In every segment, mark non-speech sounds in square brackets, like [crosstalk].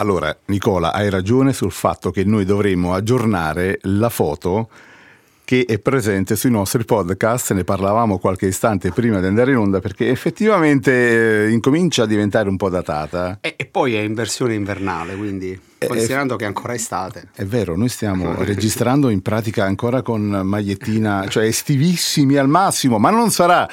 Allora, Nicola, hai ragione sul fatto che noi dovremmo aggiornare la foto che è presente sui nostri podcast, ne parlavamo qualche istante prima di andare in onda perché effettivamente eh, incomincia a diventare un po' datata. E, e poi è in versione invernale, quindi considerando che è ancora estate. È vero, noi stiamo registrando in pratica ancora con magliettina, cioè estivissimi al massimo, ma non sarà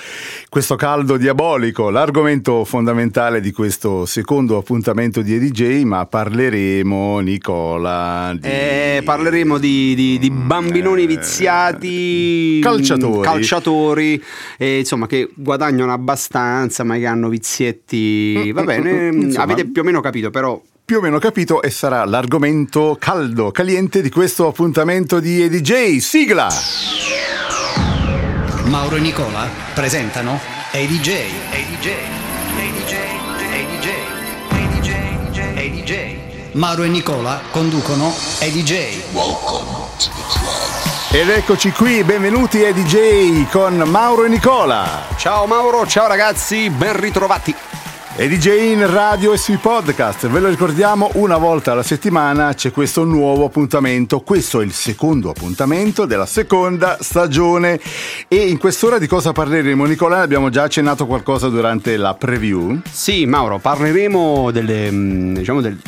questo caldo diabolico. L'argomento fondamentale di questo secondo appuntamento di EDJ, ma parleremo, Nicola, di... Eh, parleremo di, di, di bambinoni eh, viziati, calciatori, calciatori eh, insomma che guadagnano abbastanza, ma che hanno vizietti, va bene, insomma, avete più o meno capito, però più o meno capito e sarà l'argomento caldo, caliente di questo appuntamento di EDJ. Sigla! Mauro e Nicola presentano EDJ. EDJ. EDJ. EDJ. EDJ. EDJ. Mauro e Nicola conducono EDJ. Ed eccoci qui, benvenuti a DJ con Mauro e Nicola. Ciao Mauro, ciao ragazzi, ben ritrovati. E DJ in radio e sui podcast, ve lo ricordiamo, una volta alla settimana c'è questo nuovo appuntamento, questo è il secondo appuntamento della seconda stagione e in quest'ora di cosa parleremo? Nicola, abbiamo già accennato qualcosa durante la preview. Sì, Mauro, parleremo delle, mm, diciamo del,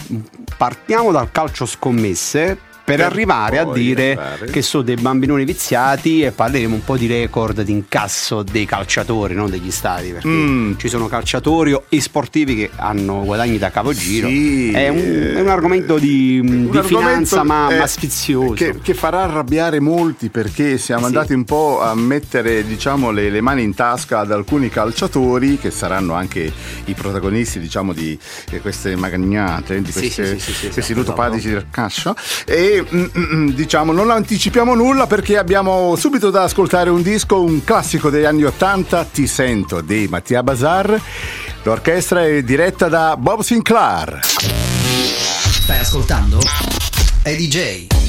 partiamo dal calcio scommesse per arrivare a dire arrivare. che sono dei bambinoni viziati e parleremo un po' di record di incasso dei calciatori, non degli stati, perché mm. ci sono calciatori e sportivi che hanno guadagni da capogiro. Sì. È, un, è un argomento di, un di argomento finanza ma, ma sfizioso. Che, che, farà arrabbiare molti perché siamo sì. andati un po' a mettere diciamo, le, le, mani in tasca ad alcuni calciatori che saranno anche i protagonisti diciamo, di queste magnate, di queste, sì, questi esatto, lutopatici esatto. del cascio. E Mm, mm, mm, diciamo non anticipiamo nulla perché abbiamo subito da ascoltare un disco, un classico degli anni 80, Ti sento dei Mattia Bazar. L'orchestra è diretta da Bob Sinclair. Stai ascoltando? È DJ.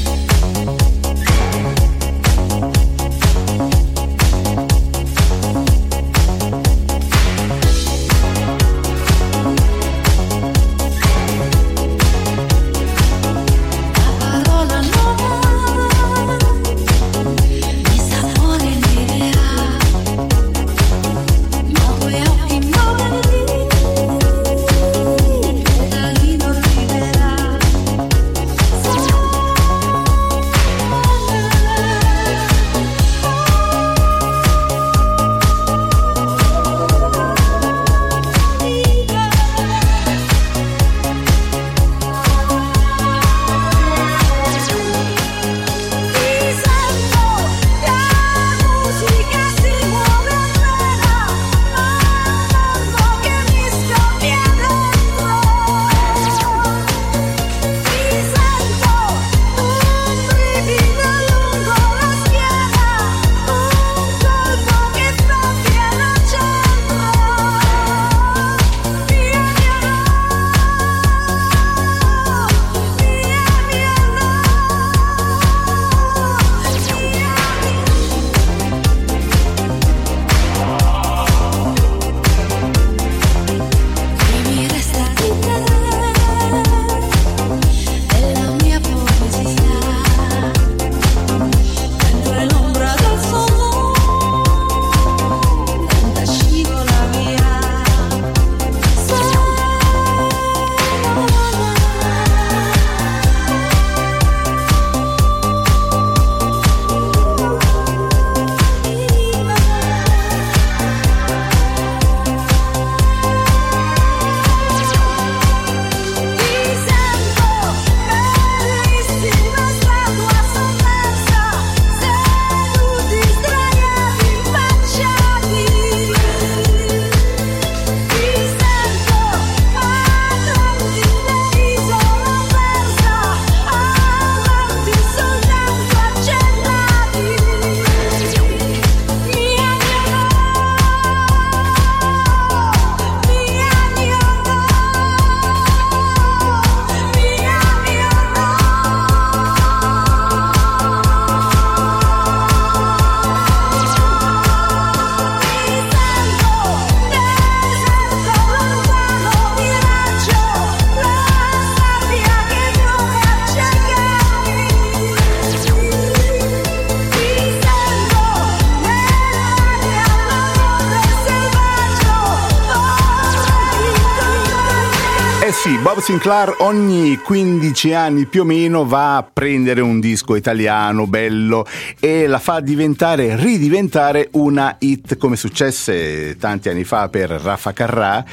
Bob Sinclair ogni 15 anni più o meno va a prendere un disco italiano bello e la fa diventare, ridiventare una hit come successe tanti anni fa per Raffa Carrà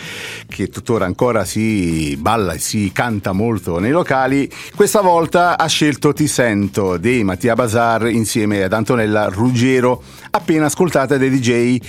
che tuttora ancora si balla e si canta molto nei locali. Questa volta ha scelto Ti sento dei Mattia Bazar insieme ad Antonella Ruggero appena ascoltata dai DJ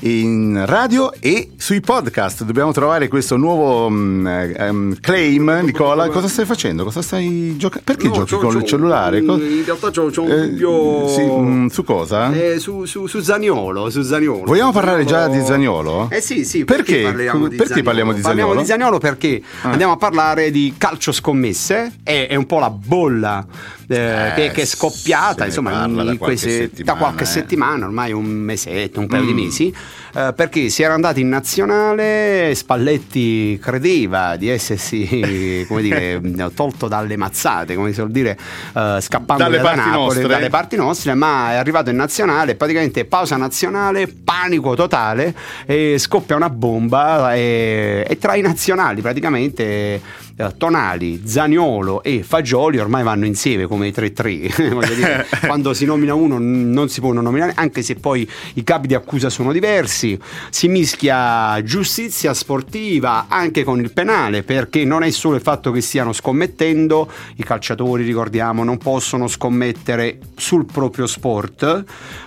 in radio e sui podcast. Dobbiamo trovare questo nuovo um, um, claim, Nicola. Cosa stai facendo? Cosa stai giocando? Perché no, giochi con il cellulare? in realtà c'ho, c'ho un eh, dubbio. Sì, um, su cosa? Eh, su, su, su, Zaniolo, su Zaniolo. Vogliamo parlare già di Zaniolo? Eh sì, sì. Perché? Perché, parliamo di, perché Zaniolo? parliamo di Zaniolo? Parliamo di Zaniolo perché ah. andiamo a parlare di calcio scommesse. È, è un po' la bolla eh, che, che, è scoppiata insomma, da, qualche da, qualche eh. settimana, ormai un mesetto, un paio mm. di mesi, eh, perché si era andati in nazionale, Spalletti credeva di essersi [laughs] come dire, [laughs] tolto dalle mazzate, come si suol dire, eh, scappando dalle da parti, Napoli, dalle parti nostre, ma è arrivato in nazionale, praticamente pausa nazionale, panico totale, e scoppia una bomba e, e tra i nazionali praticamente eh, Tonali, Zaniolo e Fagioli ormai vanno insieme come i 3-3. [laughs] [laughs] quando si nomina uno non si può non nominare, anche se poi i capi di accusa sono diversi. Si mischia giustizia sportiva anche con il penale, perché non è solo il fatto che stiano scommettendo, i calciatori, ricordiamo, non possono scommettere sul proprio sport.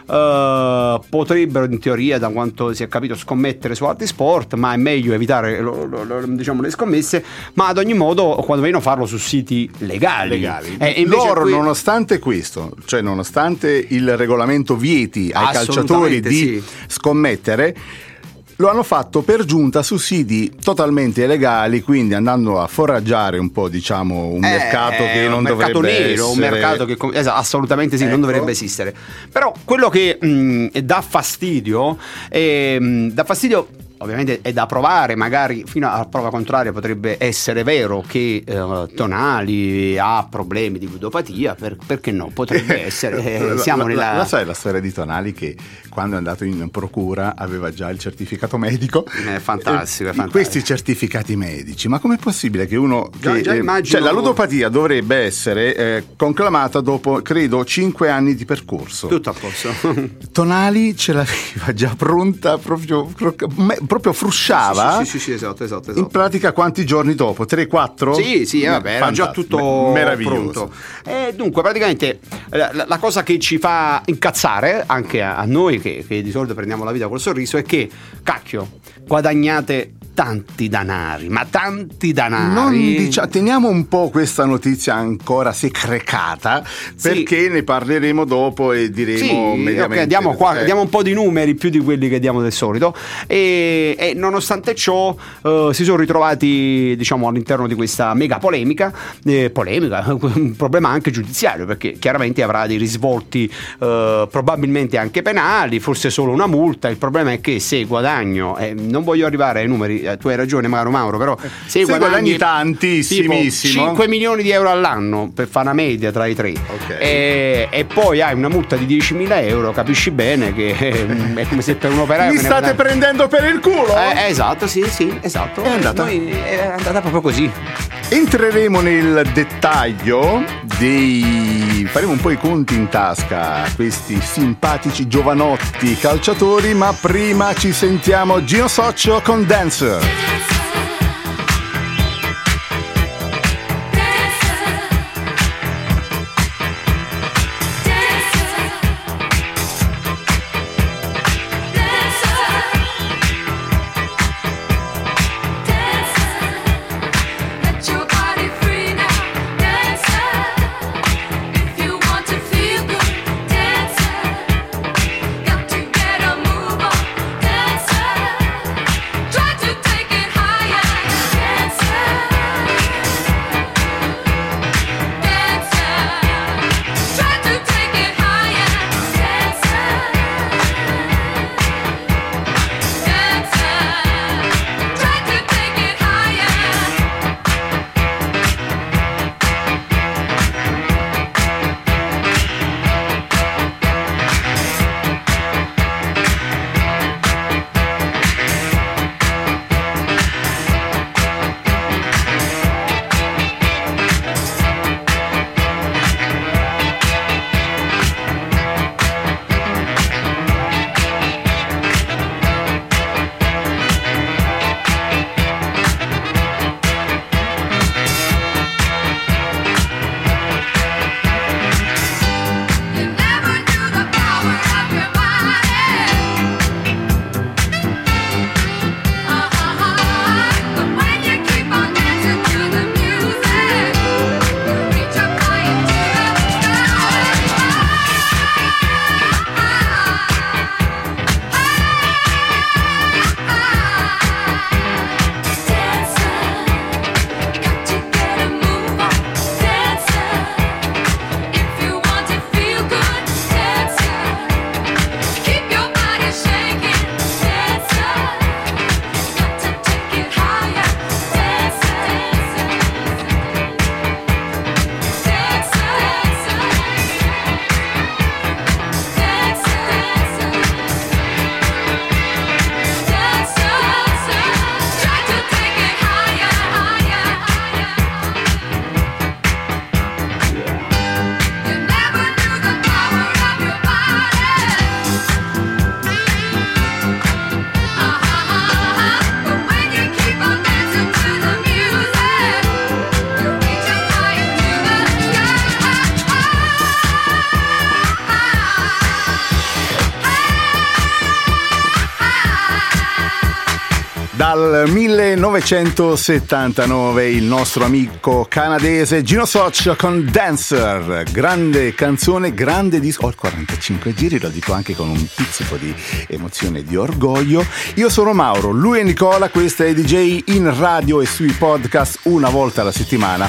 Uh, potrebbero in teoria, da quanto si è capito, scommettere su altri sport, ma è meglio evitare lo, lo, lo, diciamo, le scommesse. Ma ad ogni modo, quando vengono farlo su siti legali. legali. Eh, Loro, qui... nonostante questo, cioè nonostante il regolamento vieti ai calciatori di sì. scommettere, lo hanno fatto per giunta su siti totalmente illegali, quindi andando a foraggiare un po', diciamo, un eh, mercato che non un mercato dovrebbe nero, essere... un mercato che esatto, assolutamente sì, ecco. non dovrebbe esistere. Però quello che mh, dà fastidio, è, mh, dà fastidio ovviamente è da provare, magari fino alla prova contraria potrebbe essere vero che eh, Tonali ha problemi di ludopatia, per, perché no? Potrebbe [laughs] essere. Eh, siamo la, nella... la, la sai la storia di Tonali che quando è andato in procura aveva già il certificato medico? È fantastico, è fantastico. Questi certificati medici, ma com'è possibile che uno... Già, che, già eh, immagino... Cioè la ludopatia dovrebbe essere eh, conclamata dopo, credo, 5 anni di percorso. Tutto a posto. Tonali ce l'aveva già pronta proprio proprio frusciava. Sì, sì, sì, sì esatto, esatto, esatto, In pratica quanti giorni dopo? 3-4? Sì, sì, eh, vabbè, era già tutto pronto. E dunque, praticamente la, la, cosa che ci fa incazzare anche a, a noi che, che di solito prendiamo la vita col sorriso è che, cacchio, guadagnate tanti danari, ma tanti danari. Non dicia, teniamo un po' questa notizia ancora secrecata perché sì. ne parleremo dopo e diremo sì, mediamente. Okay, diamo, qua, diamo, un po' di numeri più di quelli che diamo del solito e, e nonostante ciò uh, si sono ritrovati diciamo all'interno di questa mega polemica, eh, polemica, [laughs] un problema anche giudiziario perché chiaramente avrà dei risvolti uh, probabilmente anche penali, forse solo una multa, il problema è che se guadagno, eh, non voglio arrivare ai numeri eh, tu hai ragione Mauro Mauro, però se, se guadagni, guadagni tantissimissimo 5 milioni di euro all'anno per fare una media tra i tre okay. e, e, poi hai una multa di 10.000 euro, capisci bene che è come se per un operaio... Mi state prendendo per il culo? Eh, esatto, sì, sì, esatto. È andata. Noi, è andata proprio così. Entreremo nel dettaglio dei. faremo un po' i conti in tasca a questi simpatici giovanotti calciatori, ma prima ci sentiamo Gino Socio con Dancer. Dal 1979 il nostro amico canadese Gino Soch con Dancer, grande canzone, grande disco, ho 45 giri, lo dico anche con un pizzico di emozione e di orgoglio. Io sono Mauro, lui è Nicola, questa è DJ in radio e sui podcast una volta alla settimana.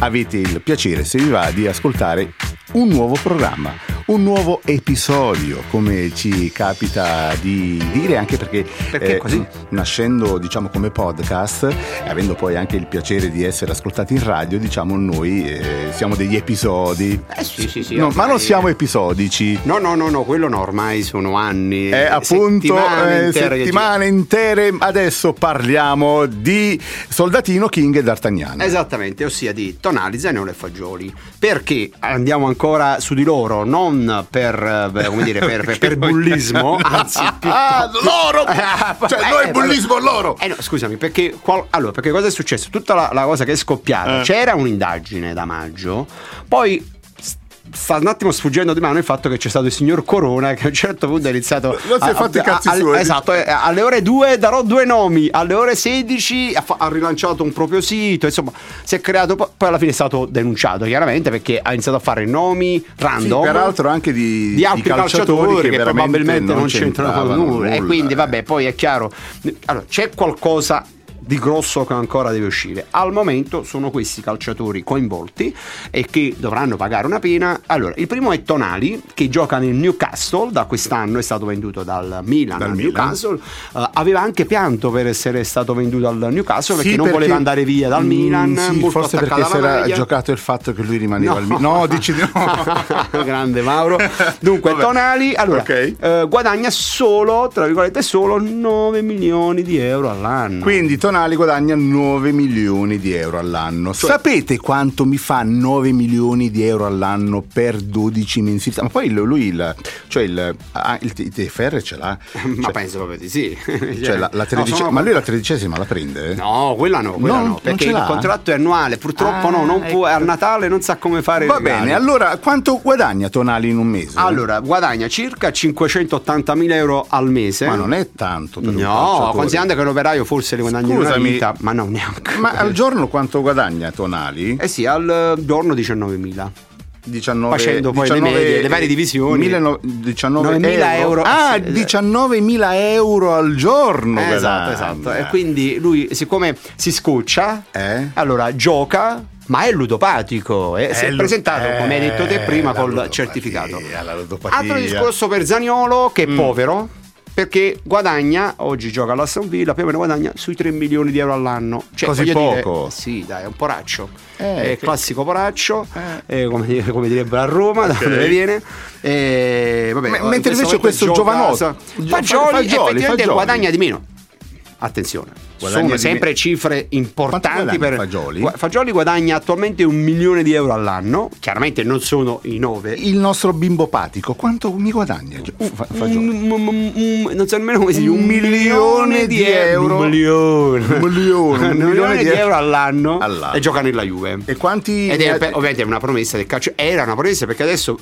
Avete il piacere, se vi va, di ascoltare un nuovo programma, un nuovo episodio, come ci capita di dire, anche perché, perché eh, nascendo diciamo come podcast, e avendo poi anche il piacere di essere ascoltati in radio, diciamo noi eh, siamo degli episodi. Eh sì, sì, sì. No, ma non siamo episodici. No, no, no, no, quello no, ormai sono anni. Eh, appunto, settimane, intere, settimane intere. Adesso parliamo di Soldatino King e D'Artagnan. Esattamente, ossia di Tonali, Zaniolo e Fagioli. Perché andiamo ancora su di loro, non per, eh, come dire, per, [laughs] per, per bullismo, [laughs] anzi... Ah, loro! [laughs] cioè, noi eh, bullismo loro! Eh no, scusami, perché, qual, allora, perché cosa è successo? Tutta la, la cosa che è scoppiata, eh. c'era un'indagine da maggio, poi sta un attimo sfuggendo di mano il fatto che c'è stato il signor Corona che a un certo punto ha iniziato non si è fatto i cazzi a, suoi. esatto eh, alle ore 2 darò due nomi alle ore 16 ha, ha, rilanciato un proprio sito insomma si è creato poi alla fine è stato denunciato chiaramente perché ha iniziato a fare nomi random. Sì, peraltro anche di, di altri calciatori, calciatori che, che probabilmente non c'entrano con nulla. nulla. E quindi vabbè poi è chiaro allora c'è qualcosa di grosso che ancora deve uscire. Al momento sono questi calciatori coinvolti e che dovranno pagare una pena. Allora, il primo è Tonali, che gioca nel Newcastle, da quest'anno è stato venduto dal Milan dal al Newcastle. Uh, aveva anche pianto per essere stato venduto al Newcastle perché sì, non voleva andare via dal mm, Milan. Sì, forse perché si era giocato il fatto che lui rimaneva no. al Milan. No, dici di no. [laughs] Grande Mauro. Dunque, Vabbè. Tonali allora, okay. uh, guadagna solo, tra virgolette, solo 9 milioni di euro all'anno. Quindi Tonali nazionali guadagna 9 milioni di euro all'anno. Cioè, Sapete quanto mi fa 9 milioni di euro all'anno per 12 mensilità? Ma poi lui il, cioè il, ah, il, TFR ce l'ha. [laughs] Ma cioè, penso proprio di sì. Cioè [laughs] la, la tredici- no, ma lui la tredicesima la prende? No, quella no, quella no, no perché il contratto è annuale, purtroppo ah, no, non ecco. può, a Natale non sa come fare Va bene, allora quanto guadagna Tonali in un mese? Allora, guadagna circa 580 mila euro al mese. Ma non è tanto per No, considerando che l'operaio forse li guadagna Scusami, vita, ma no, neanche. Ma al giorno quanto guadagna Tonali? Eh sì, al giorno 19.000. 19, facendo poi 19, le, medie, le varie divisioni 19.000 euro. euro. ah 19.000 euro al giorno esatto esatto e quindi lui siccome si scoccia eh? allora gioca ma è ludopatico eh? si è presentato eh, come hai detto te prima col certificato altro discorso per Zaniolo che è mm. povero perché guadagna, oggi gioca all'Aston Villa, più o meno guadagna sui 3 milioni di euro all'anno. Cioè, Così poco? Dire, sì, dai, è un poraccio. Eh, è il classico poraccio, eh. Eh, come, come, direbbe a Roma, okay. da dove viene. Eh, vabbè, M- mentre invece questo giovanotto, Fagioli, Fagioli, effettivamente Fagioli. guadagna di meno. Attenzione sono sempre cifre importanti per Fagioli. Fagioli guadagna attualmente un milione di euro all'anno, chiaramente non sono i nove. Il nostro bimbo patico, quanto mi guadagna? Un, un, un, non so nemmeno come si dice, un, milione di euro. Un milione. Un milione, [laughs] milione di euro all'anno, all'anno, e gioca nella Juve. E quanti... Ed è ovviamente una promessa del calcio. Era una promessa perché adesso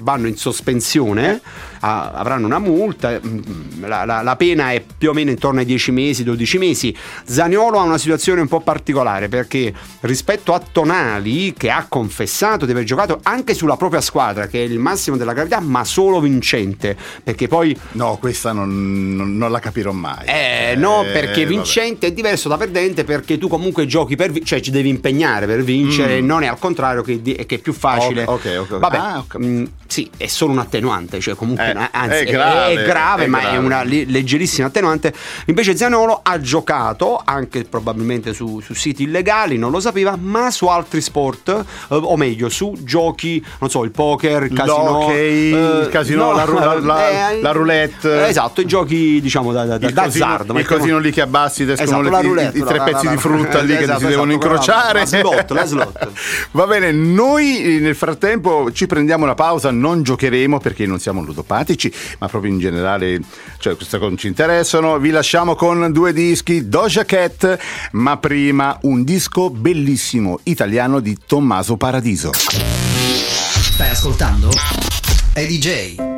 vanno in sospensione, a, avranno una multa, mm, la, la, la, pena è più o meno intorno ai 10 mesi, 12 mesi. Zaniolo ha una situazione un po' particolare perché rispetto a Tonali, che ha confessato di aver giocato anche sulla propria squadra, che è il massimo della gravità, ma solo vincente, perché poi... No, questa non, non, non la capirò mai. Eh, no, eh, perché vincente vabbè. è diverso da perdente perché tu comunque giochi per vincere, cioè ci devi impegnare per vincere, mm. non è al contrario che, che, è più facile. Ok, ok, ok. Vabbè, ah, okay. Mh, mm, sì, è solo un attenuante, cioè comunque eh, anzi, è grave, è, grave è ma grave. è una leggerissima attenuante. Invece Zanolo ha giocato anche probabilmente su, su, siti illegali, non lo sapeva, ma su altri sport, eh, o meglio, su giochi, non so, il poker, il casino, eh, il casino, no, la, la, la, eh, la, roulette. Esatto, i giochi diciamo da, da, il d'azzardo. Cosino, il cosino lì che abbassi, esatto, le, roulette, i, i, tre pezzi di frutta lì esatto, che si devono esatto, incrociare. La slot, la slot. [laughs] Va bene, noi nel frattempo ci prendiamo una pausa non giocheremo perché non siamo ludopatici, ma proprio in generale, cioè queste cose non ci interessano. Vi lasciamo con due dischi, Doja Cat, ma prima un disco bellissimo italiano di Tommaso Paradiso. Stai ascoltando? È DJ.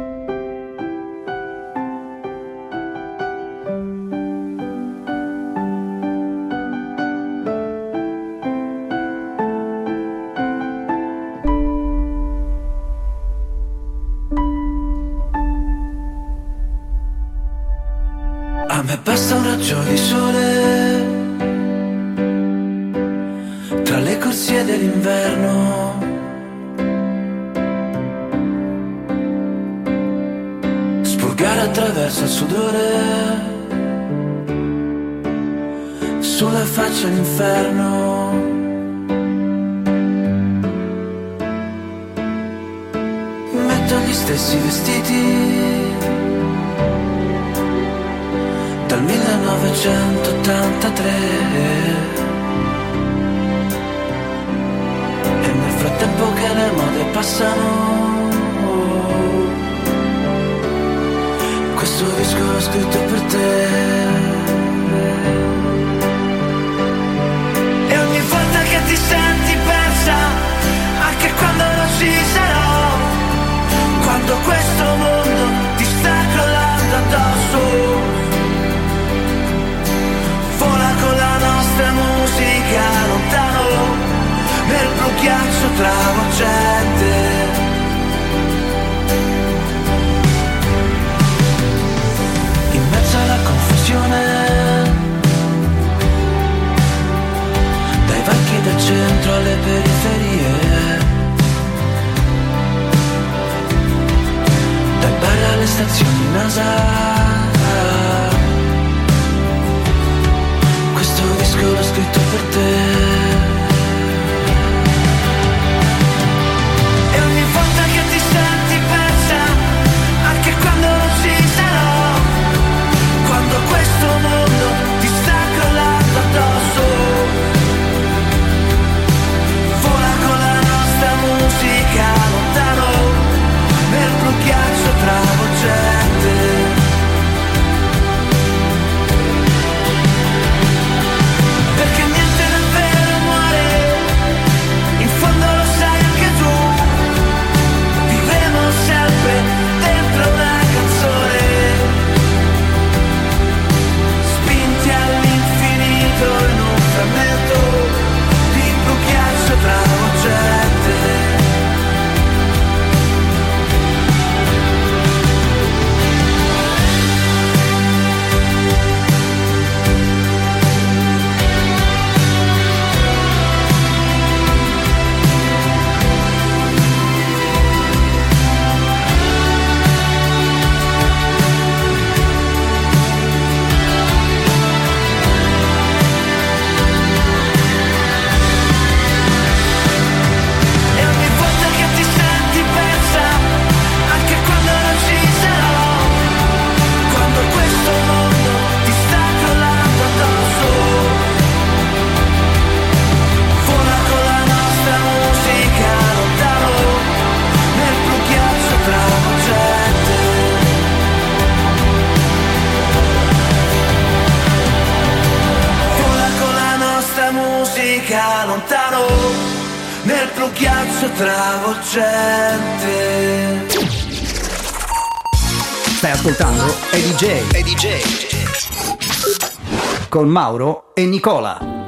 Con Mauro e Nicola.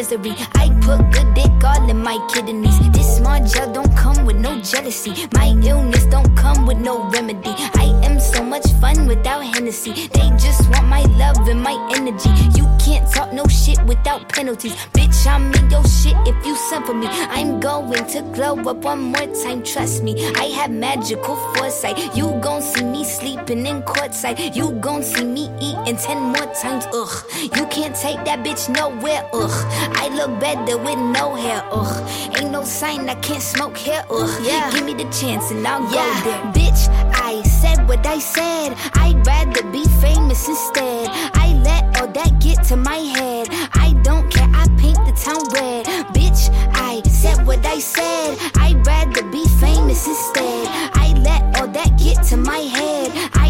Misery. I put good dick all in my kidneys. This small gel don't come with no jealousy. My illness don't come with no remedy. I am so much fun without Hennessy. They just want my love and my energy. You can't talk no shit without penalties. Bitch, I'm in your shit if you send for me. I'm going to glow up one more time, trust me. I have magical foresight. You gon' see me sleeping in courtside. You gon' see me eating ten more times, ugh. You can't take that bitch nowhere, ugh. I look better with no hair, ugh. Ain't no sign I can't smoke here, ugh. Yeah. Give me the chance and I'll yeah. go there. Bitch, I said what I said. I'd rather be famous instead. I let all that get to my head. I don't care, I paint the town red. Bitch, I said what I said. I'd rather be famous instead. I let all that get to my head. I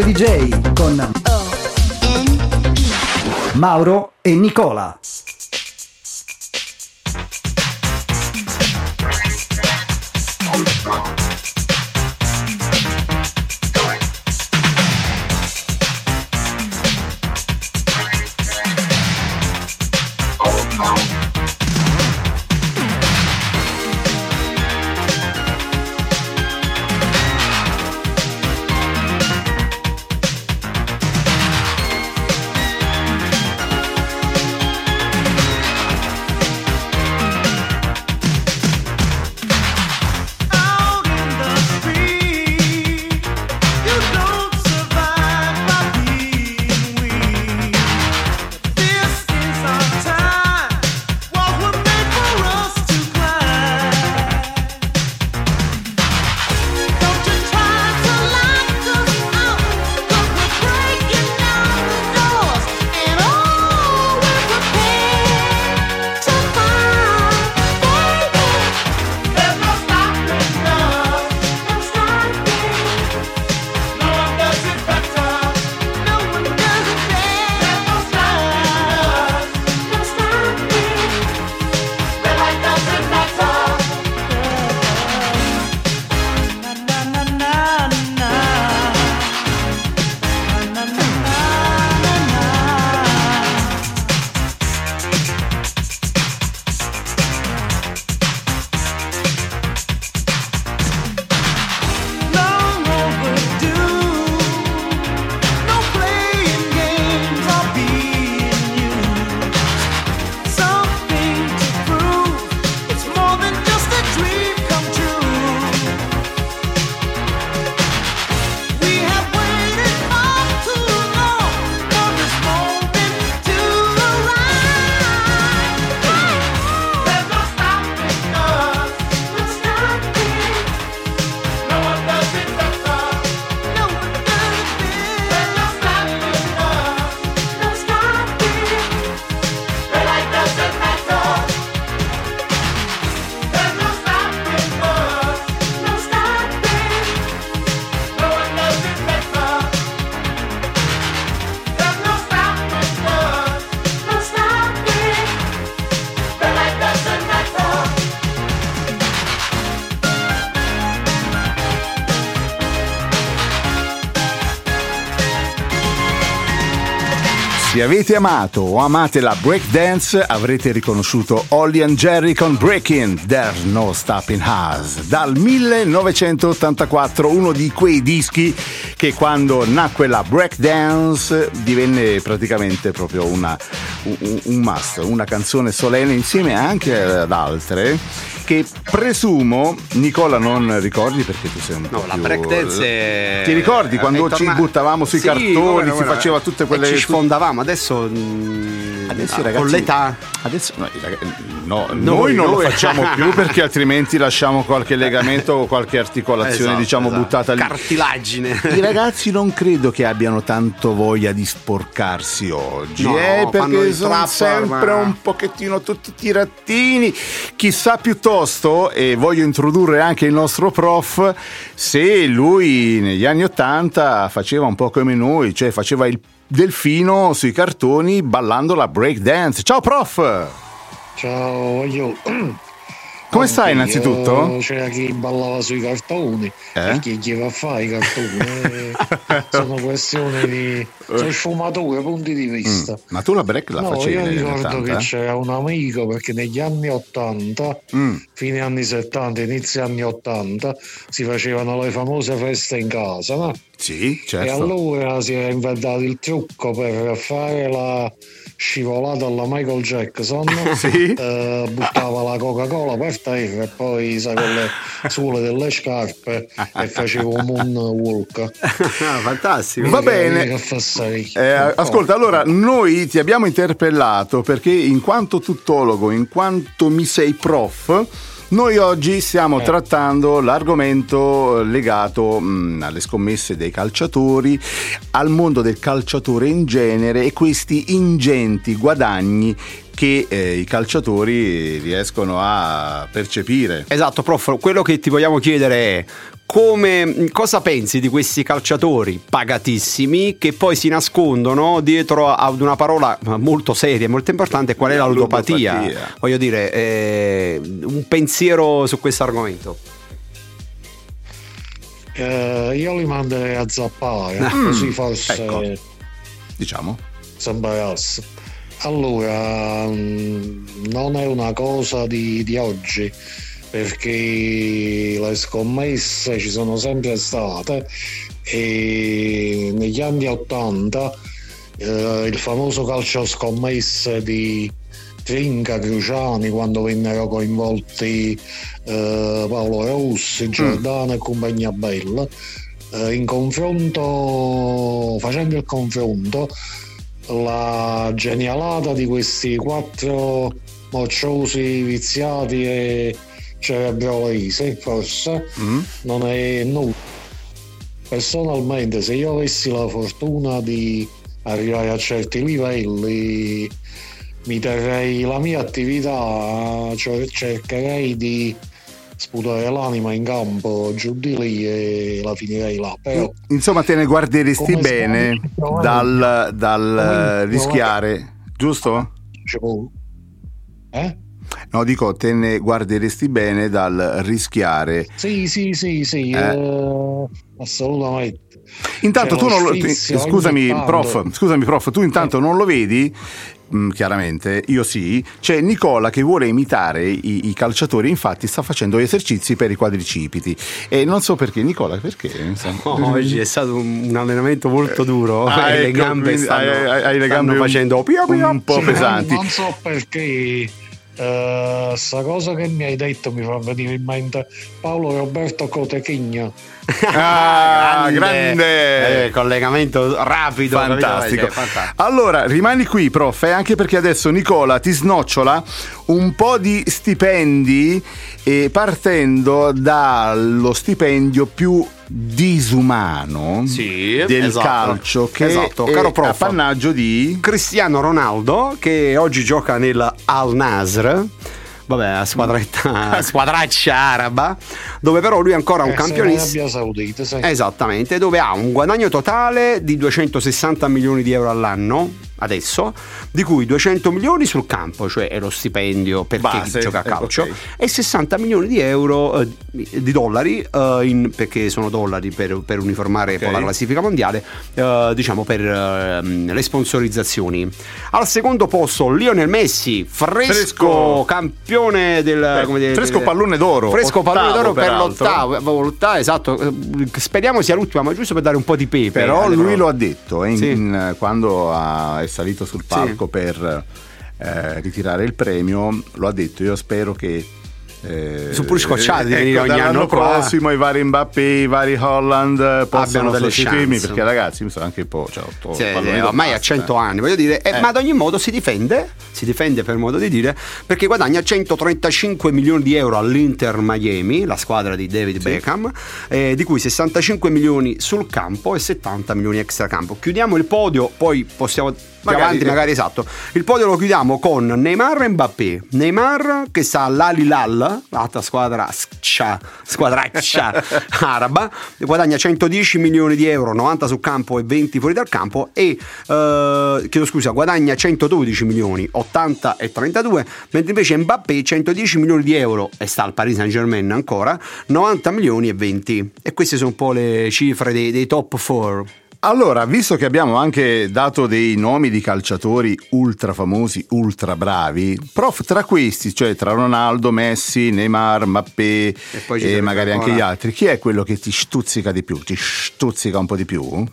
i DJ con Mauro e Nicola. Se avete amato o amate la breakdance avrete riconosciuto Ollie and Jerry con Breaking There's No Stopping Us dal 1984, uno di quei dischi che quando nacque la breakdance divenne praticamente proprio una, un, un must, una canzone solenne insieme anche ad altre che presumo Nicola non ricordi perché tu sei un no, po' la più... breakdance è... ti ricordi quando è ci torna- buttavamo sui Sì, cartoni no, si faceva tutte quelle e ci sfondavamo. Adesso, mm, Adesso ah, ragazzi, con l'età. Adesso no, i ragazzi- no, noi, Noi- non noi- lo facciamo [laughs] più perché altrimenti lasciamo qualche legamento o qualche articolazione Esatto, diciamo esatto. buttata lì. cartilagine [laughs] I ragazzi non credo che abbiano tanto voglia di sporcarsi oggi, No, eh, perché sono trapper, sempre ma- un pochettino tutti tirattini. Chissà piuttosto, e voglio introdurre anche il nostro prof, se lui negli anni Ottanta faceva un po' come noi, cioè faceva il delfino sui cartoni ballando la break dance. Ciao prof! Ciao, io. [clears throat] Come stai innanzitutto? C'era chi ballava sui cartoni Eh? e chi gli va a fare i cartoni. eh, [laughs] sono questioni di. Sono sfumature, punti di vista. Mm. Ma tu la break la no, facevi io ricordo 80? che c'era un amico perché negli anni 80, Mm. fine anni 70, inizio anni 80, si facevano le famose feste in casa, no? Sì, E certo. allora si era inventato il trucco per fare la scivolata alla Michael Jackson. [laughs] Sì. Eh, buttava la Coca-Cola per terra e poi sai, con le suole delle scarpe e facevo un moonwalk. [laughs] Ah, fantastico Va bene. Eh, ascolta, allora noi ti abbiamo interpellato perché in quanto tuttologo, in quanto mi sei prof, noi oggi stiamo trattando l'argomento legato mh, alle scommesse dei calciatori, al mondo del calciatore in genere e questi ingenti guadagni che eh, i calciatori riescono a percepire. Esatto, prof, quello che ti vogliamo chiedere è come, cosa pensi di questi calciatori pagatissimi che poi si nascondono dietro ad una parola molto seria e molto importante, qual è la ludopatia? ludopatia. Voglio dire, eh, un pensiero su questo argomento. Eh, io li manderei a zappare, Mm, così forse ecco. Diciamo. imparasse. Allora, mm, non è una cosa di, di oggi, perché le scommesse ci sono sempre state e negli anni 80 eh, il famoso calcio scommesse di Trinca, Cruciani, quando vennero coinvolti eh, Paolo Rossi, Giordano e compagnia bella, eh, in confronto, facendo il confronto, la genialata di questi quattro mocciosi viziati e cerebrolesi, forse, Mm? non è nulla. Personalmente, se io avessi la fortuna di arrivare a certi livelli, mi terrei la mia attività, cioè cercherei di sputare l'anima in campo giù di lì e la finirei là. Però Insomma, te ne guarderesti bene stiamo? dal, dal rischiare, giusto? dicevo, eh? No, dico, te ne guarderesti bene dal rischiare. Sì, sì, sì, sì, Eh. eh, assolutamente. Intanto C'è tu non lo. sfizio Scusami, prof, scusami, prof, tu intanto non lo vedi? Mm, chiaramente, io sì. C'è Nicola che vuole imitare i, i calciatori, infatti sta facendo esercizi per i quadricipiti. E non so perché, Nicola, perché? Insomma. oggi è stato un, un allenamento molto duro Ah, e [laughs] le ecco, gambe stanno, hai- hai- hai le gambe un- facendo pia. un po' pesanti. Non so perché eh, sta cosa che mi hai detto mi fa venire in mente Paolo Roberto Cotechigno. Ah, grande! Eh, collegamento rapido Fantastico. Cioè, fantastico. Allora, rimani qui, prof, eh, anche perché adesso Nicola ti snocciola un po' di stipendi eh, partendo dallo stipendio più disumano Sì, del esatto. calcio che Esatto, è caro prof. appannaggio di Cristiano Ronaldo che oggi gioca nel Al Nasr vabbè la squadretta [laughs] la squadraccia araba dove però lui è ancora un Eh, campionista Arabia Saudita, sì. Esattamente, dove ha un guadagno totale di 260 milioni di euro all'anno, adesso, di cui 200 milioni sul campo, cioè è lo stipendio per Base, chi gioca a eh, calcio, ok. e 60 milioni di euro, eh, di dollari, eh, in- perché sono dollari per, per uniformare Ok. poi la classifica mondiale, eh, diciamo per ehm, le sponsorizzazioni. Al secondo posto Lionel Messi, fresco, Fresco. campione del... Dire, fresco pallone d'oro, Fresco pallone d'oro per peraltro. l'ottavo, l'ottavo, esatto. eh, Speriamo sia l'ultima, ma giusto per dare un po' di pepe. Però alle lui prove. lo ha detto eh, in- Sì. in- quando ha- salito sul palco per eh, ritirare il premio, lo ha detto. Io spero che. eh, Sono pure scocciati di ecco, ogni anno qua. prossimo i vari Mbappé, i vari Holland eh, possano sostituirmi perché ragazzi mi sono anche un po' cioè, otto Sì, eh, ormai pasta, 100 eh. anni, voglio dire, eh, Eh. ma ad ogni modo si difende, si difende per modo di dire, perché guadagna 135 milioni di euro all'Inter Miami, la squadra di David Beckham, eh, di cui 65 milioni sul campo e 70 milioni extracampo. Chiudiamo il podio, poi possiamo Magari, avanti eh. magari esatto. Il podio lo chiudiamo con Neymar e Mbappé. Neymar che sta all'Alilal, l'altra squadra scia- squadraccia [laughs] araba, guadagna 110 milioni di euro, 90 sul campo e 20 fuori dal campo e eh, chiedo scusa, guadagna 112 milioni, 80 e 32, mentre invece Mbappé 110 milioni di euro e sta al Paris Saint-Germain ancora, 90 milioni e 20. E queste sono un po' le cifre dei, dei top 4. Allora, visto che abbiamo anche dato dei nomi di calciatori ultra famosi, ultra bravi, prof, tra questi, cioè tra Ronaldo, Messi, Neymar, ci e sarebbe magari anche gli altri, chi è quello che ti stuzzica di più? Ti stuzzica un po' di più?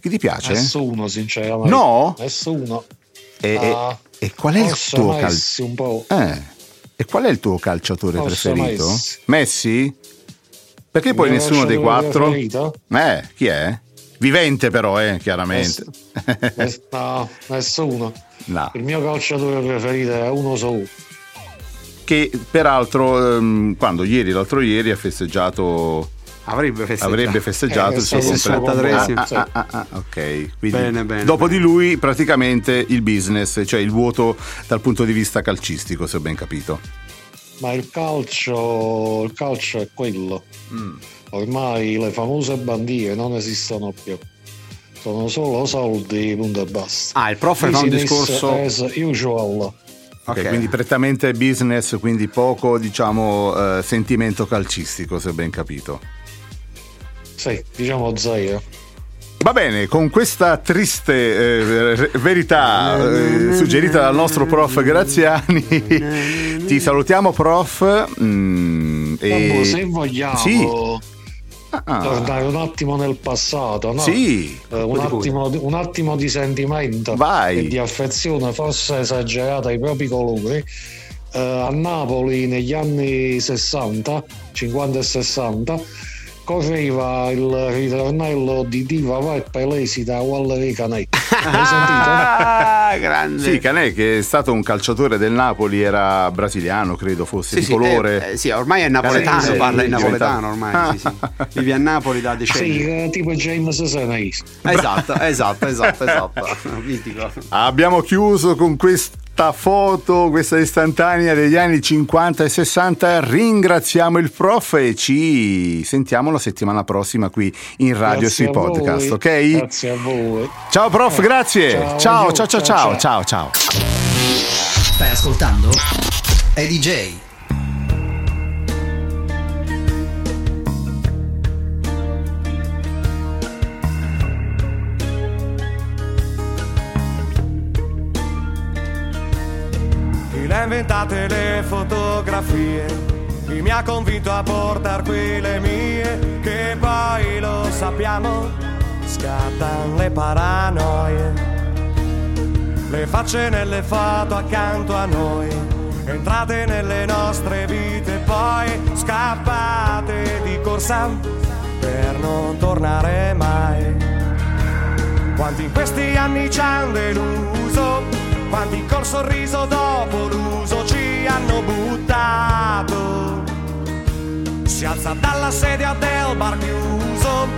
Chi ti piace? Nessuno, sinceramente. No? Nessuno. E, e- Ah, e qual è il tuo Messi un po'. calciatore? Eh, e qual è il tuo calciatore Forse preferito? Messi. Messi? Perché poi nessuno dei quattro? preferito? Eh, chi è? Vivente però, eh, chiaramente. Ness- No, nessuno. No. Il mio calciatore preferito è uno solo. che peraltro ehm, quando ieri l'altro ieri ha festeggiato Avrebbe festeggiato. avrebbe festeggiato Eh, il suo compleanno ah, sì. ah, ah, ah, ok quindi Bene, bene, dopo bene. di lui praticamente il business cioè il vuoto dal punto di vista calcistico se ho ben capito Ma il calcio, il calcio è quello. Mm. Ormai le famose bandiere non esistono più. Sono solo soldi, punto e basta. Ah, il prof fa un discorso... as usual. Ok, Ok. quindi prettamente business quindi poco diciamo eh, sentimento calcistico se ho ben capito Sì, diciamo zero. Va bene, con questa triste eh, verità eh, suggerita dal nostro prof Graziani, [laughs] ti salutiamo prof. mm, e- se vogliamo Sì. Ah, tornare un attimo nel passato, no? sì, Eh, un, attimo, un attimo di sentimento Vai. e di affezione forse esagerata ai propri colori. Eh, a Napoli negli anni 60, 50 e 60, correva il ritornello di Diva Vai Pelesi da Wally Canetti. Hai sentito? Ah, grande. Sì, Canè che è stato un calciatore del Napoli, era brasiliano credo fosse, Sì, di sì, colore. eh, eh, sì, ormai è napoletano, sì, parla in napoletano ormai. Sì, sì. [laughs] Vive a Napoli da decenni. Sì, eh, tipo James Senais. Esatto, esatto, esatto, esatto. Mitico. Abbiamo chiuso con questa foto, questa istantanea degli anni 50 e 60. Ringraziamo il prof e ci sentiamo la settimana prossima qui in radio Grazie sui a voi. podcast, ok? Grazie a voi. Ciao prof, grazie. Ciao, Ciao, ciao, ciao, ciao, ciao, ciao. Stai ascoltando? È DJ. Le ha inventate le fotografie? Chi mi ha convinto a portar qui le mie? Che poi lo sappiamo, scattano le paranoie. Le facce nelle foto accanto a noi, entrate nelle nostre vite, poi scappate di corsa per non tornare mai. Quanti in questi anni ci hanno deluso, quanti sorriso dopo l'uso ci hanno buttato. Si alza dalla sedia del bar chiuso,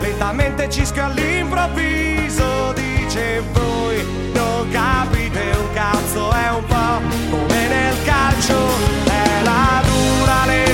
lentamente cischio all'improvviso, dice voi non capite un cazzo, è un po' come nel calcio, è la dura legge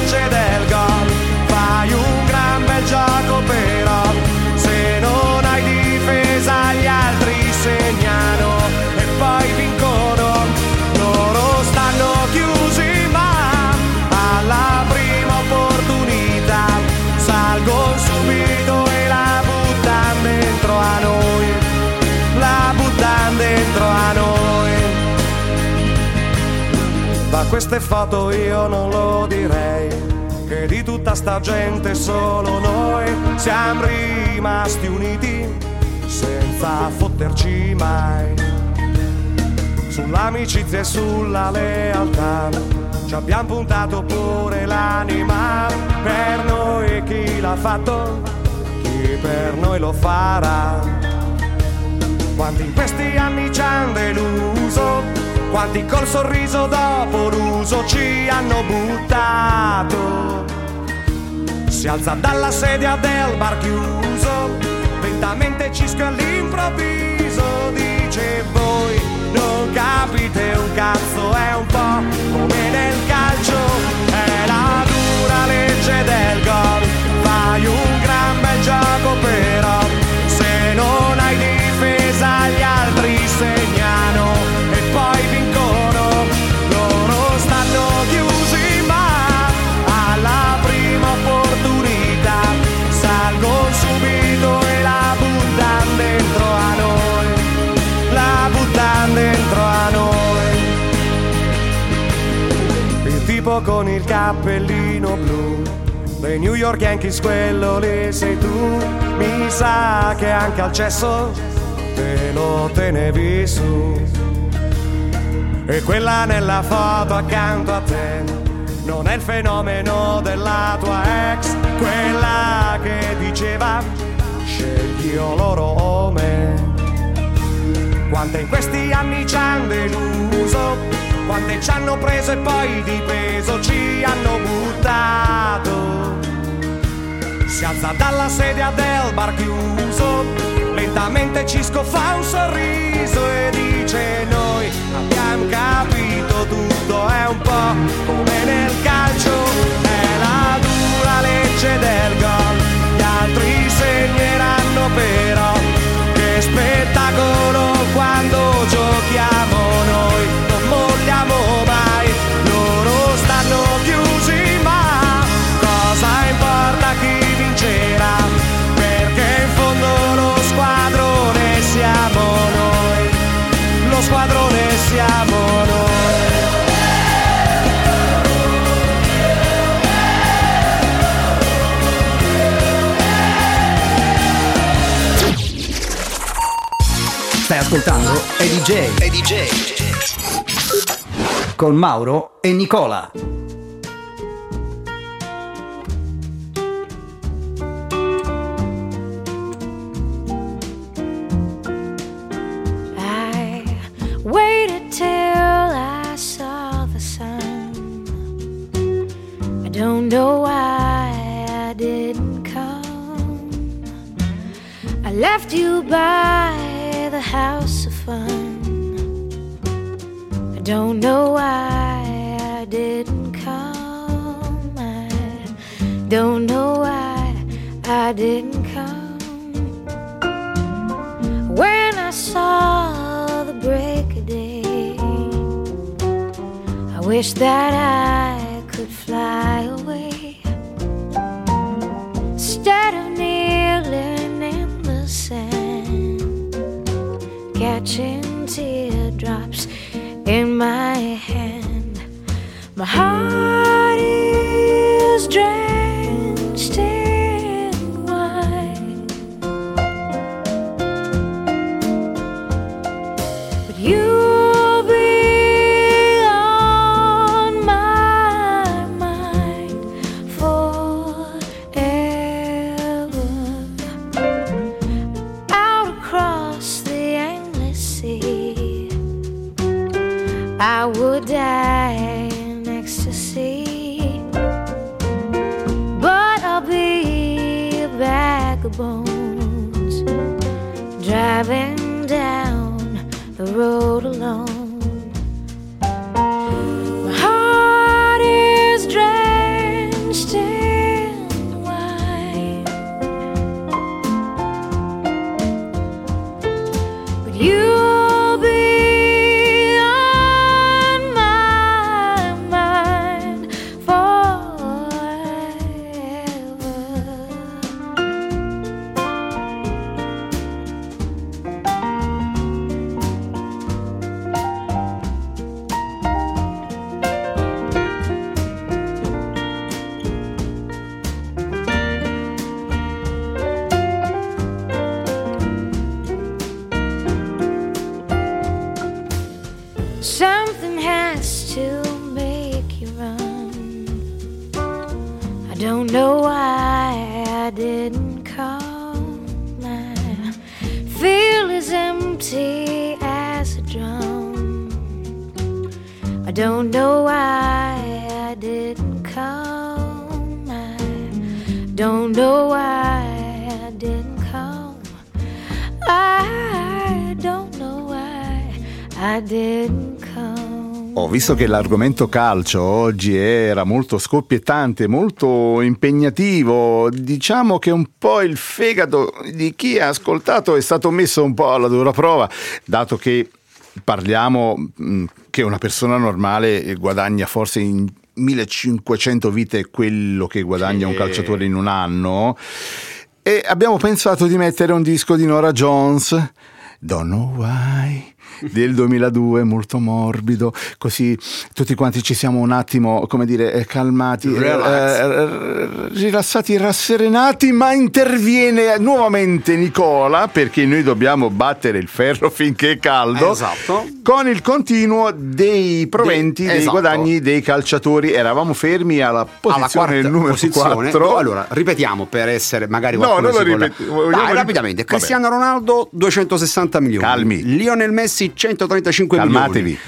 da queste foto io non lo direi, che di tutta sta gente solo noi siamo rimasti uniti senza fotterci mai. Sull'amicizia e sulla lealtà ci abbiamo puntato pure l'anima per noi chi l'ha fatto, chi per noi lo farà. Quanti in questi anni ci hanno deluso, quanti col sorriso dopo l'uso ci hanno buttato. Si alza dalla sedia del bar chiuso, lentamente cisco all'improvviso, dice voi non capite un cazzo, è un po' come nel New York Yankees, quello lì sei tu. Mi sa che anche al cesso te lo tenevi su. E quella nella foto accanto a te non è il fenomeno della tua ex, quella che diceva scegli io loro o me. Quante in questi anni ci hanno deluso, quante ci hanno preso e poi di peso ci hanno buttato. Si alza dalla sedia del bar chiuso, lentamente Cisco fa un sorriso e dice noi abbiamo capito tutto, è un po' come nel calcio, è la dura legge del gol, gli altri segneranno però, che spettacolo quando ascoltando Eddie J. Eddie J. Con Mauro e Nicola. I waited till I saw the sun. I don't know why I didn't come. I left you by don't know why I didn't come. I don't know why I didn't come. When I saw the break of day, I wish that I I would die in ecstasy. But I'll be a bag of bones driving down the road alone. Visto che l'argomento calcio oggi era molto scoppiettante, molto impegnativo. Diciamo che un po' il fegato di chi ha ascoltato è stato messo un po' alla dura prova, dato che parliamo mh, che una persona normale guadagna forse in 1500 vite quello che guadagna un calciatore in un anno. E abbiamo pensato di mettere un disco di Nora Jones. Don't know why del 2002 molto morbido così tutti quanti ci siamo un attimo come dire eh, calmati eh, eh, rilassati rasserenati ma interviene nuovamente Nicola perché noi dobbiamo battere il ferro finché è caldo Esatto. con il continuo dei proventi De- dei esatto. guadagni dei calciatori eravamo fermi alla alla posizione quarta numero posizione. 4 Allora, ripetiamo per essere magari No, qualcuno non lo si vuole- ripeti- vogliamo Dai, rip- rapidamente. Vabbè. Cristiano Ronaldo 260 milioni. Calmi. Lionel Messi 135 Calmatevi. milioni.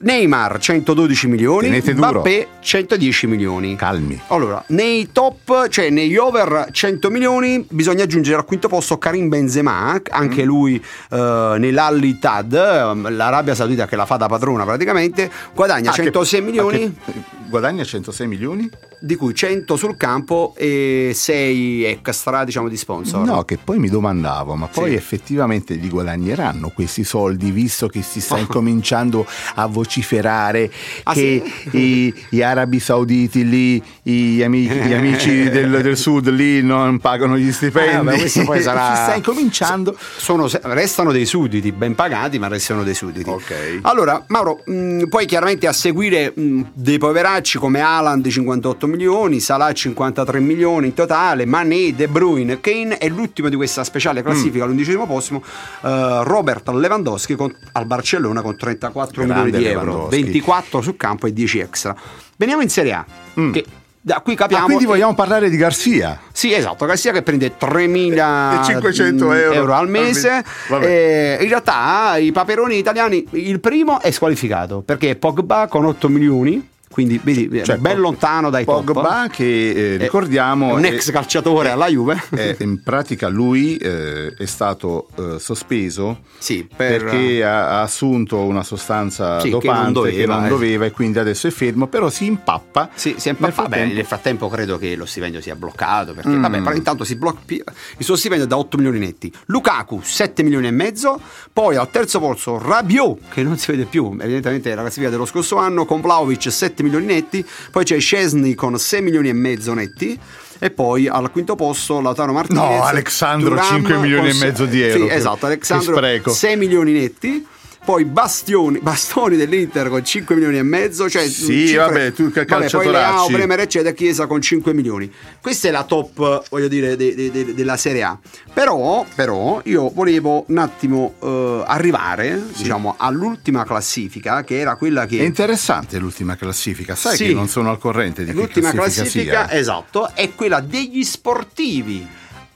Neymar 112 milioni. Tenete duro. Mbappé 110 milioni. calmi Allora, nei top, cioè negli over 100 milioni, bisogna aggiungere al quinto posto Karim Benzema, anche Mm. lui eh, nell'Al Ittihad, ehm, l'Arabia Saudita che la fa da padrona praticamente, guadagna Ah, che- 106 milioni, ah, che- guadagna 106 milioni di cui 100 sul campo e 6 extra, diciamo, di sponsor. No, che poi mi domandavo, ma poi Sì. effettivamente li guadagneranno questi soldi, visto che si sta [laughs] incominciando a vociferare Ah, che i, gli arabi sauditi lì, gli amici, gli amici [laughs] del, del sud lì non pagano gli stipendi. Eh, vabbè, questo poi sarà- [laughs] si sta incominciando. Sono- restano dei sudditi ben pagati, ma restano dei sudditi. Ok. Allora, Mauro, mh, poi chiaramente a seguire mh, dei poveracci come Haaland 58 milioni, Salah 53 milioni in totale, Mané, De Bruyne, Kane e l'ultimo di questa speciale classifica, Mm. all'undicesimo posto, eh, Robert Lewandowski con- al Barcellona con 34 Grande milioni di euro, Lewandowski. 24 sul campo e 10 extra. Veniamo in Serie A, che da qui capiamo... Mm. Ah, quindi vogliamo parlare di Garzia? Sì, esatto, Garcia che prende 3.000 E 500 euro al mese. al mese. Vabbè. Eh, in realtà i paperoni italiani, il primo è squalificato perché Pogba con 8 milioni, quindi vedi, Cioè, ben lontano dai top. Pogba che eh, È- ricordiamo è un è- ex calciatore alla Juve. eh, [laughs] in pratica lui eh, è stato eh, sospeso Sì, per- perché ha, ha assunto una sostanza Sì, che dopante non doveva, che non eh. doveva e quindi adesso è fermo, però si impappa. Sì, si è Nel impappato. Vabbè, frattempo- nel frattempo credo che lo stipendio sia bloccato perché Mm. vabbè, però intanto si blocca il suo stipendio è da 8 milioni netti. Lukaku 7 milioni e mezzo, poi al terzo posto Rabiot che non si vede più, evidentemente è la classifica dello scorso anno con Vlaovic 7 milioni netti, poi c'è Scesni con 6 milioni e mezzo netti. E poi al quinto posto Lautaro Martinez No, Alexandro, Thuram 5 milioni e mezzo di euro. Sì, esatto, Alexandro spreco. 6 milioni netti. Poi Bastioni, Bastoni dell'Inter con 5 milioni e mezzo, cioè Sì, vabbè, tu che poi calciatoracci. Leao, Bremer eccetera, Chiesa con 5 milioni. Questa è la top, voglio dire, de- de- de- della Serie A. Però, però, io volevo un attimo eh, arrivare, diciamo, all'ultima classifica, che era quella che... È interessante l'ultima classifica, sai Sì. che non sono al corrente di L'ultima classifica, classifica, sia. esatto, è quella degli sportivi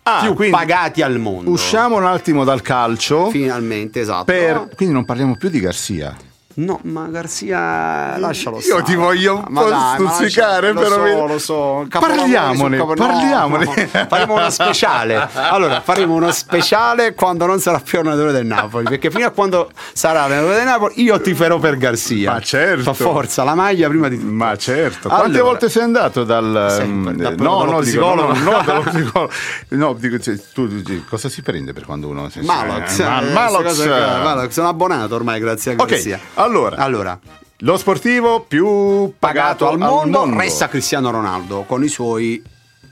Ah, più quindi pagati al mondo. Usciamo un attimo dal calcio Finalmente, esatto. per quindi non parliamo più di Garzia. No, ma Garzia, lascialo Io stare. ti voglio un Ma po' dai, stuzzicare, però Lo so, lo so. Parliamone, capo- parliamone. no, no. Faremo uno speciale. Allora, faremo uno speciale quando non sarà più allenatore del Napoli. Perché fino a quando sarà allenatore del Napoli, io tiferò per Garzia. Ma certo. Fa forza, la maglia prima di tutto. Ma certo, quante Allora. volte sei andato dal Sempre, mm, da- no, dallo no, dico, psicologo. no, no, dallo psicologo. No, dico, cioè, tu, tu- cosa si prende per quando uno si Malox, eh, eh, Malox. qua. Malox, sono abbonato ormai grazie a Garzia. Allora. allora Lo sportivo più pagato al mondo, resta Cristiano Ronaldo con i suoi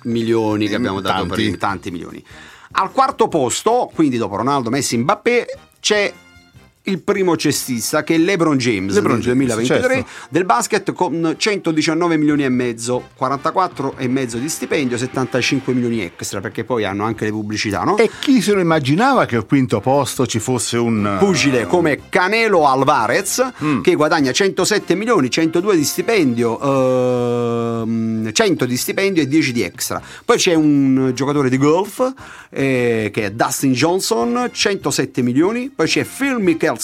milioni che abbiamo dato Tanti. per tanti milioni. Al quarto posto, quindi dopo Ronaldo, Messi, Mbappé, c'è il primo cestista che è LeBron James LeBron nel James, 2023 certo. del basket con 119 milioni e mezzo, 44 e mezzo di stipendio, 75 milioni extra perché poi hanno anche le pubblicità, no? E chi se lo immaginava che al quinto posto ci fosse un pugile come Canelo Alvarez Mm. che guadagna 107 milioni, 102 di stipendio, ehm, 100 di stipendio e 10 di extra. Poi c'è un giocatore di golf eh, che è Dustin Johnson, 107 milioni. Poi c'è Phil Mickelson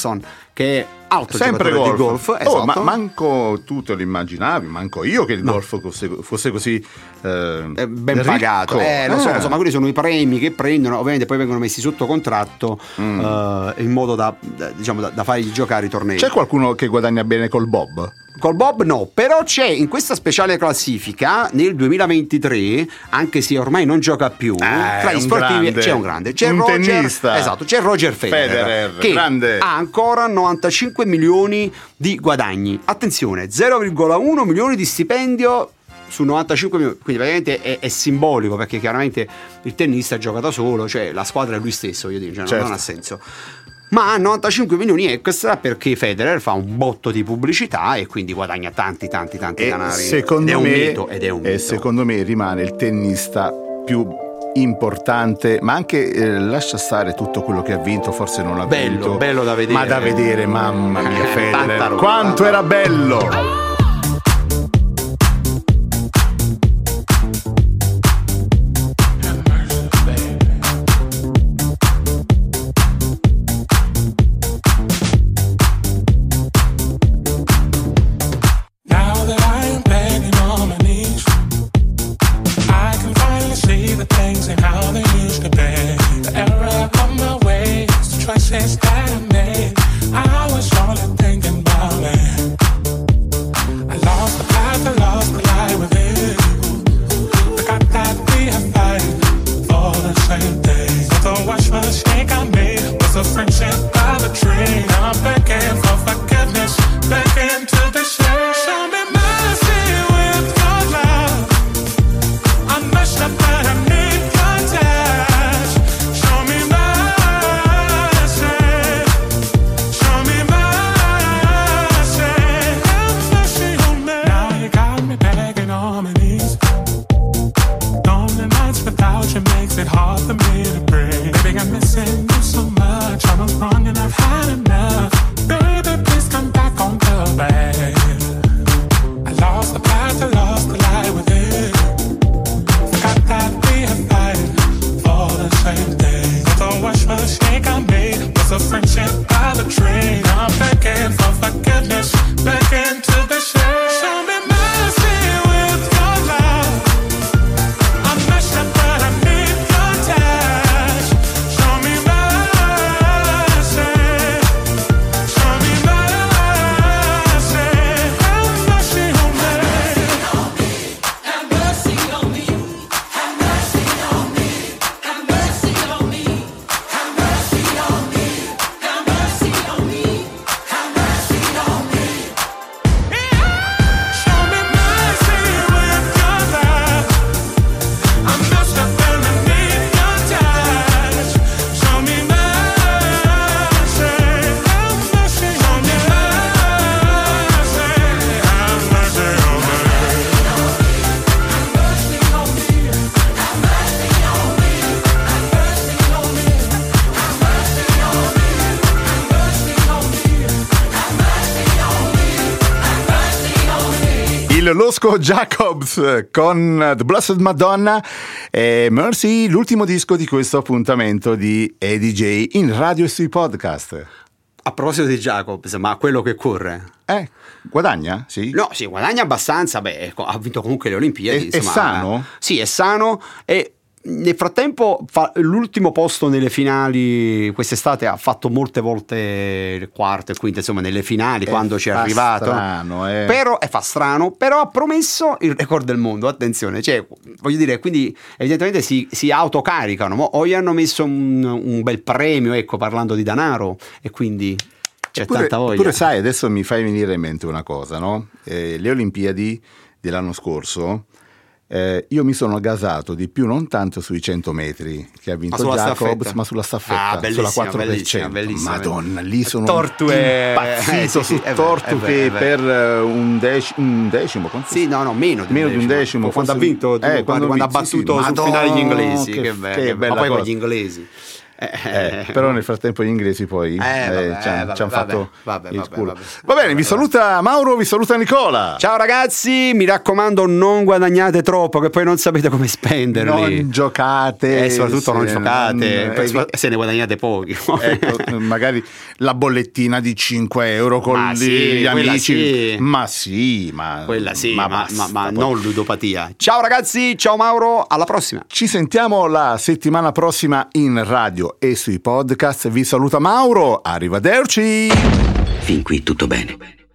che è altro Sempre golf. di golf. Oh, esatto. ma manco tu te lo immaginavi, manco io che il golf fosse, fosse così eh, Eh, ben ricco. pagato, eh, lo so, Eh. so, ma quelli sono i premi che prendono, ovviamente poi vengono messi sotto contratto Mm. eh, in modo da, da- diciamo, da, da fargli giocare i tornei. C'è qualcuno che guadagna bene col Bob? Col Bob no, però c'è in questa speciale classifica nel 2023, anche se ormai non gioca più, tra è gli sportivi grande. c'è un grande, c'è Un Roger, tennista. esatto, c'è Roger Federer, Federer, che grande. ha ancora 95 milioni di guadagni. Attenzione, 0,1 milioni di stipendio su 95 milioni, quindi praticamente è, è simbolico perché chiaramente il tennista gioca da solo, cioè la squadra è lui stesso, io dico, cioè, Certo. non ha senso. Ma ha 95 milioni extra perché Federer fa un botto di pubblicità e quindi guadagna tanti, tanti, tanti E denari. secondo ed è un me, mito, ed è un e mito. secondo me rimane il tennista più importante, ma anche eh, lascia stare tutto quello che ha vinto, forse non ha Bello, vinto. bello da vedere. Ma da vedere, mamma mia, [laughs] Federer. Quanto era bello! Losco Jacobs con The Blessed Madonna e Mercy, l'ultimo disco di questo appuntamento di EDJ in radio e sui podcast. A proposito di Jacobs, ma quello che corre. Eh, guadagna? Sì. No, sì, guadagna abbastanza, beh, ecco, ha vinto comunque le Olimpiadi. È- è insomma, sano? Sì, è sano e nel frattempo fa l'ultimo posto nelle finali quest'estate ha fatto molte volte le quarte e quinte, insomma, nelle finali E quando ci è arrivato. strano, eh. Però e fa strano, però ha promesso il record del mondo, attenzione, cioè, voglio dire, quindi evidentemente si, si autocaricano, o gli hanno messo un, un bel premio, ecco, parlando di denaro e quindi c'è Eppure- tanta voglia. Eppure sai, adesso mi fai venire in mente una cosa, no? Eh, le Olimpiadi dell'anno scorso Eh, io mi sono gasato di più non tanto sui 100 metri che ha vinto Jacobs, staffetta? ma sulla staffetta, Ah, sulla 4%. bellissima, bellissima. Madonna, lì sono Tortu è- impazzito eh, sì, su sì, Tortu che per eh, un, dec- un decimo, Sì, no, no, meno di meno un di un decimo. decimo. Quando ha vinto, eh, quando, quando ha vinse, sì, battuto sul finale gli inglesi. Che, Che, che bello. bella Ma poi con gli inglesi. Eh, Eh, però nel frattempo gli inglesi poi Eh, vabbè, ci hanno vabbè, ci han vabbè, fatto vabbè, il culo. vabbè. Va bene, vi saluta Mauro, vi saluta Nicola. Ciao ragazzi, mi raccomando non guadagnate troppo che poi non sapete come spenderli. Non giocate, E soprattutto non se giocate, non- poi eh, se ne guadagnate pochi. Ecco, [laughs] magari la bollettina di 5 euro con Ma gli, sì, gli amici. sì. Ma sì, ma, Quella sì, ma, ma- basta, ma non ludopatia. Ciao ragazzi, ciao Mauro, alla prossima. Ci sentiamo la settimana prossima in radio e sui podcast. Vi saluta Mauro, arrivederci. Fin qui tutto bene.